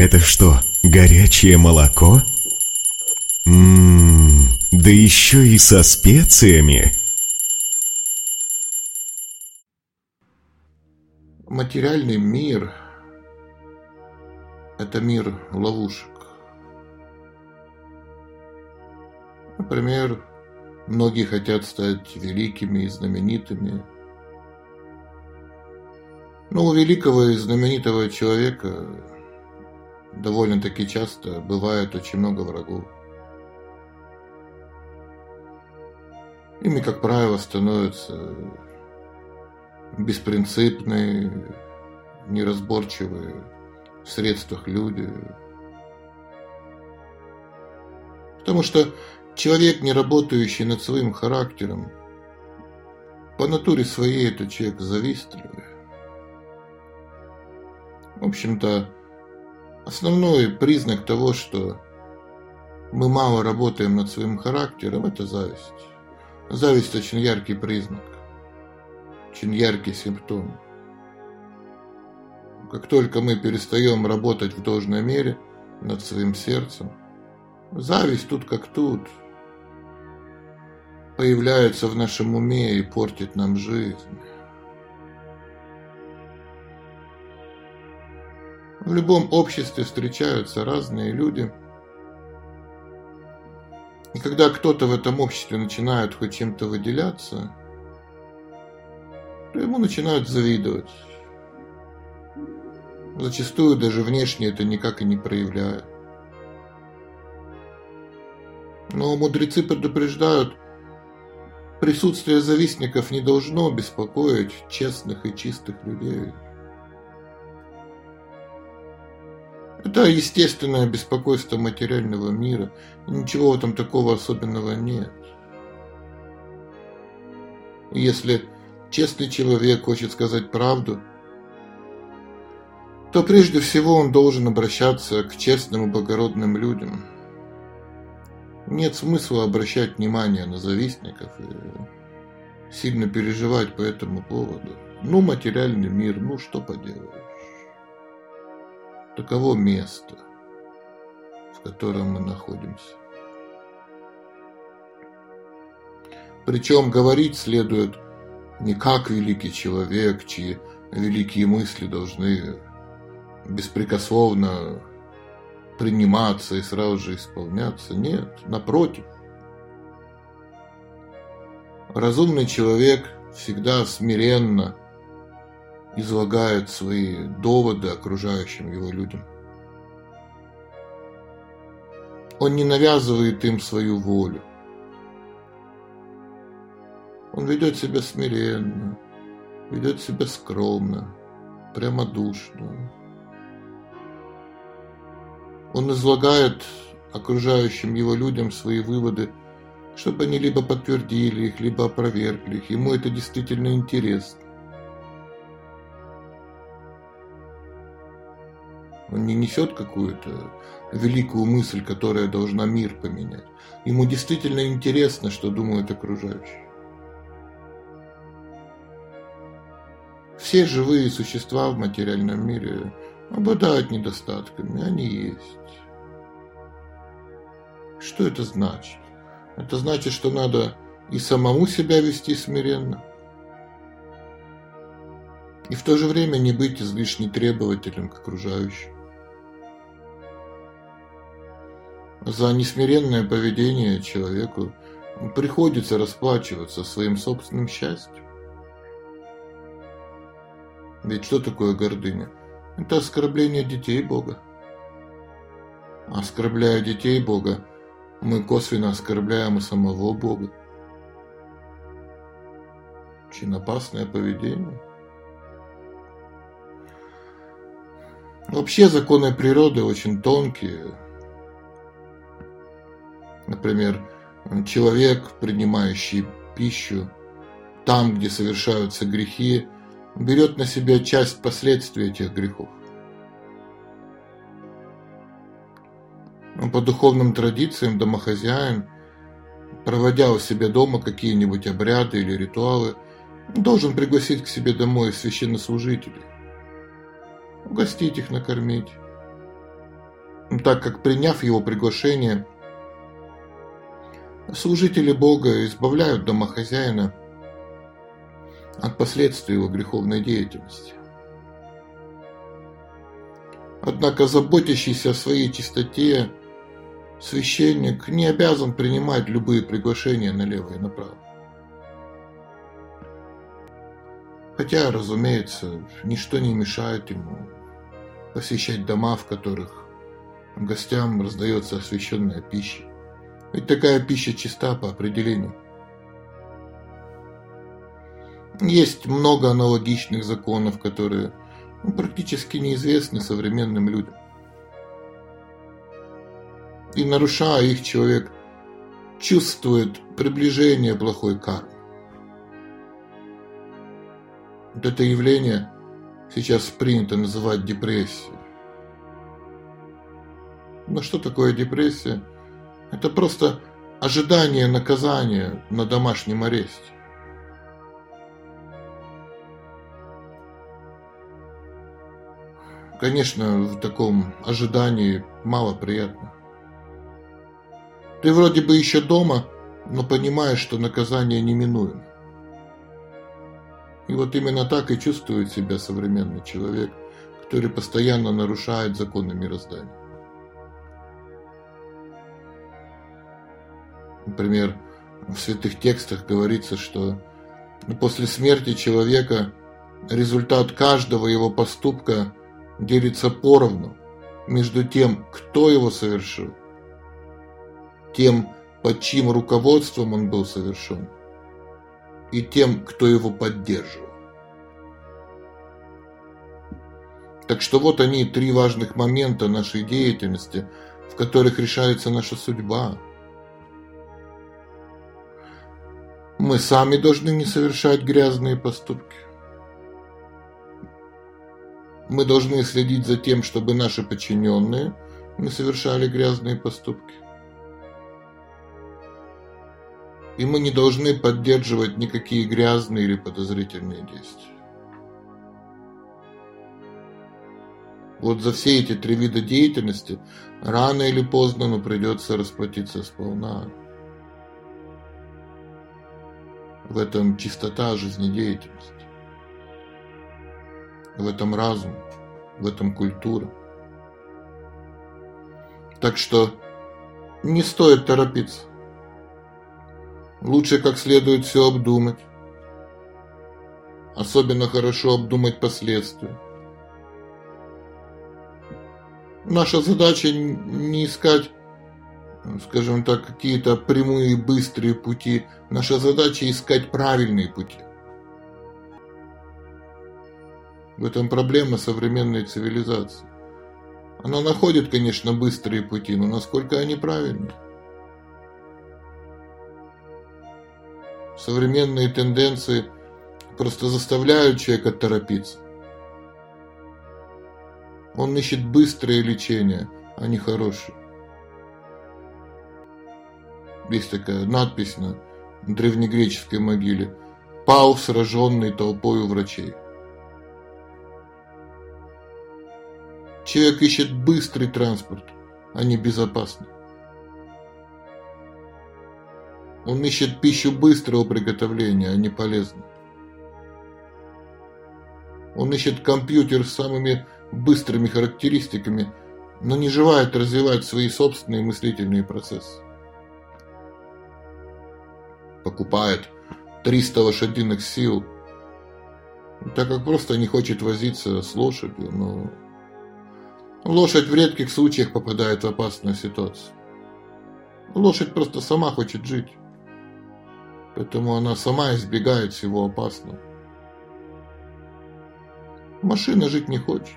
Это что, горячее молоко? Ммм, да еще и со специями. Материальный мир – это мир ловушек. Например, многие хотят стать великими и знаменитыми. Но у великого и знаменитого человека довольно-таки часто бывает очень много врагов. Ими, как правило, становятся беспринципные, неразборчивые в средствах люди. Потому что человек, не работающий над своим характером, по натуре своей это человек завистливый. В общем-то, основной признак того, что мы мало работаем над своим характером, это зависть. Зависть очень яркий признак очень яркий симптом. Как только мы перестаем работать в должной мере над своим сердцем, зависть тут как тут появляется в нашем уме и портит нам жизнь. В любом обществе встречаются разные люди. И когда кто-то в этом обществе начинает хоть чем-то выделяться – то ему начинают завидовать. Зачастую даже внешне это никак и не проявляют. Но мудрецы предупреждают, присутствие завистников не должно беспокоить честных и чистых людей. Это естественное беспокойство материального мира. Ничего этом такого особенного нет. Если честный человек хочет сказать правду, то прежде всего он должен обращаться к честным и благородным людям. Нет смысла обращать внимание на завистников и сильно переживать по этому поводу. Ну, материальный мир, ну что поделаешь. Таково место, в котором мы находимся. Причем говорить следует – не как великий человек, чьи великие мысли должны беспрекословно приниматься и сразу же исполняться. Нет, напротив. Разумный человек всегда смиренно излагает свои доводы окружающим его людям. Он не навязывает им свою волю. Он ведет себя смиренно, ведет себя скромно, прямодушно. Он излагает окружающим его людям свои выводы, чтобы они либо подтвердили их, либо опровергли их. Ему это действительно интересно. Он не несет какую-то великую мысль, которая должна мир поменять. Ему действительно интересно, что думают окружающие. Все живые существа в материальном мире обладают недостатками, они есть. Что это значит? Это значит, что надо и самому себя вести смиренно, и в то же время не быть излишне требователем к окружающим. За несмиренное поведение человеку приходится расплачиваться своим собственным счастьем. Ведь что такое гордыня? Это оскорбление детей Бога. Оскорбляя детей Бога, мы косвенно оскорбляем и самого Бога. Очень опасное поведение. Вообще законы природы очень тонкие. Например, человек, принимающий пищу там, где совершаются грехи, берет на себя часть последствий этих грехов. По духовным традициям домохозяин, проводя у себя дома какие-нибудь обряды или ритуалы, должен пригласить к себе домой священнослужителей, угостить их, накормить, так как приняв его приглашение, служители Бога избавляют домохозяина от последствий его греховной деятельности. Однако заботящийся о своей чистоте священник не обязан принимать любые приглашения налево и направо. Хотя, разумеется, ничто не мешает ему посещать дома, в которых гостям раздается освященная пища. Ведь такая пища чиста по определению. Есть много аналогичных законов, которые ну, практически неизвестны современным людям. И нарушая их, человек чувствует приближение плохой кармы. Вот это явление сейчас принято называть депрессией. Но что такое депрессия? Это просто ожидание наказания на домашнем аресте. Конечно, в таком ожидании мало приятно. Ты вроде бы еще дома, но понимаешь, что наказание неминуемо. И вот именно так и чувствует себя современный человек, который постоянно нарушает законы мироздания. Например, в святых текстах говорится, что после смерти человека результат каждого его поступка делится поровну между тем, кто его совершил, тем, под чьим руководством он был совершен, и тем, кто его поддерживал. Так что вот они, три важных момента нашей деятельности, в которых решается наша судьба. Мы сами должны не совершать грязные поступки. Мы должны следить за тем, чтобы наши подчиненные не совершали грязные поступки. И мы не должны поддерживать никакие грязные или подозрительные действия. Вот за все эти три вида деятельности рано или поздно, но придется расплатиться сполна. В этом чистота жизнедеятельности в этом разум, в этом культура. Так что не стоит торопиться. Лучше как следует все обдумать. Особенно хорошо обдумать последствия. Наша задача не искать, скажем так, какие-то прямые быстрые пути. Наша задача искать правильные пути. В этом проблема современной цивилизации. Она находит, конечно, быстрые пути, но насколько они правильны? Современные тенденции просто заставляют человека торопиться. Он ищет быстрое лечение, а не хорошее. Есть такая надпись на древнегреческой могиле. Пал, сраженный толпой у врачей. Человек ищет быстрый транспорт, а не безопасный. Он ищет пищу быстрого приготовления, а не полезную. Он ищет компьютер с самыми быстрыми характеристиками, но не желает развивать свои собственные мыслительные процессы. Покупает 300 лошадиных сил, так как просто не хочет возиться с лошадью, но Лошадь в редких случаях попадает в опасную ситуацию. Лошадь просто сама хочет жить. Поэтому она сама избегает всего опасного. Машина жить не хочет.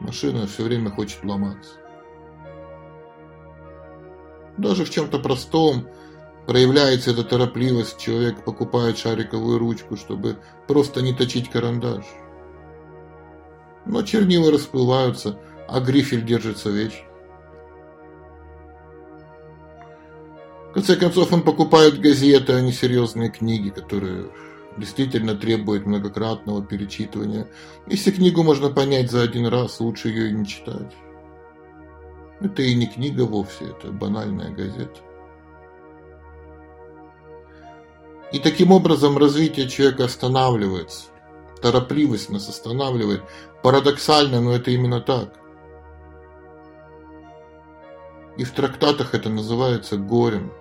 Машина все время хочет ломаться. Даже в чем-то простом проявляется эта торопливость. Человек покупает шариковую ручку, чтобы просто не точить карандаш но чернила расплываются, а грифель держится вечно. В конце концов, он покупает газеты, а не серьезные книги, которые действительно требуют многократного перечитывания. Если книгу можно понять за один раз, лучше ее и не читать. Это и не книга вовсе, это банальная газета. И таким образом развитие человека останавливается. Торопливость нас останавливает. Парадоксально, но это именно так. И в трактатах это называется горем.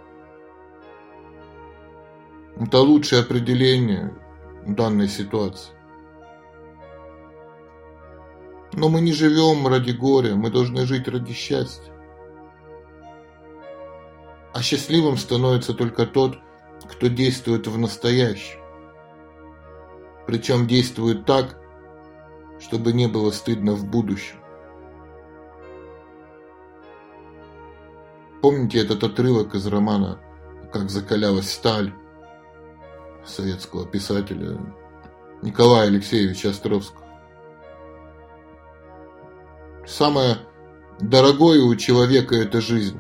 Это лучшее определение данной ситуации. Но мы не живем ради горя, мы должны жить ради счастья. А счастливым становится только тот, кто действует в настоящем. Причем действует так, чтобы не было стыдно в будущем. Помните этот отрывок из романа «Как закалялась сталь» советского писателя Николая Алексеевича Островского? Самое дорогое у человека – это жизнь.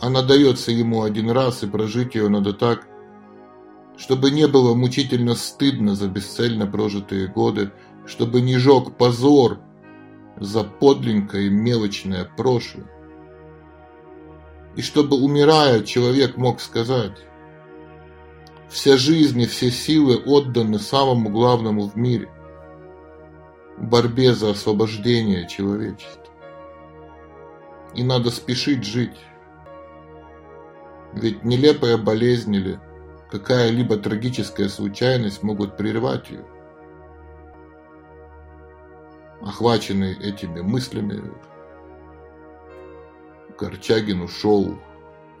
Она дается ему один раз, и прожить ее надо так, чтобы не было мучительно стыдно за бесцельно прожитые годы, чтобы не жег позор за подленькое и мелочное прошлое. И чтобы, умирая, человек мог сказать, вся жизнь и все силы отданы самому главному в мире – борьбе за освобождение человечества. И надо спешить жить. Ведь нелепая болезнь или какая-либо трагическая случайность могут прервать ее. Охваченный этими мыслями, Корчагин ушел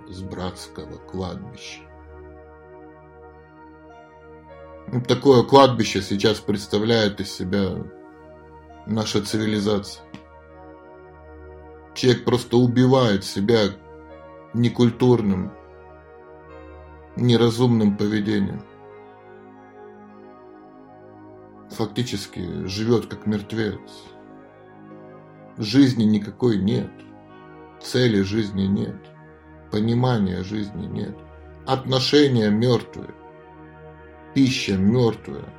с братского кладбища. Такое кладбище сейчас представляет из себя наша цивилизация. Человек просто убивает себя некультурным, неразумным поведением. Фактически живет как мертвец. Жизни никакой нет. Цели жизни нет. Понимания жизни нет. Отношения мертвые. Пища мертвая.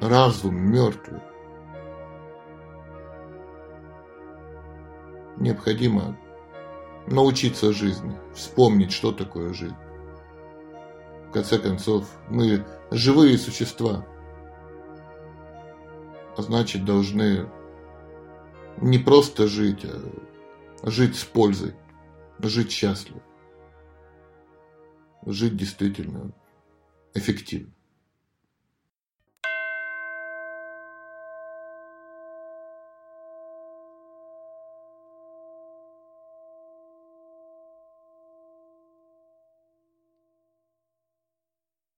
Разум мертвый. Необходимо научиться жизни, вспомнить, что такое жизнь. В конце концов, мы живые существа, а значит должны не просто жить, а жить с пользой, жить счастливо, жить действительно эффективно.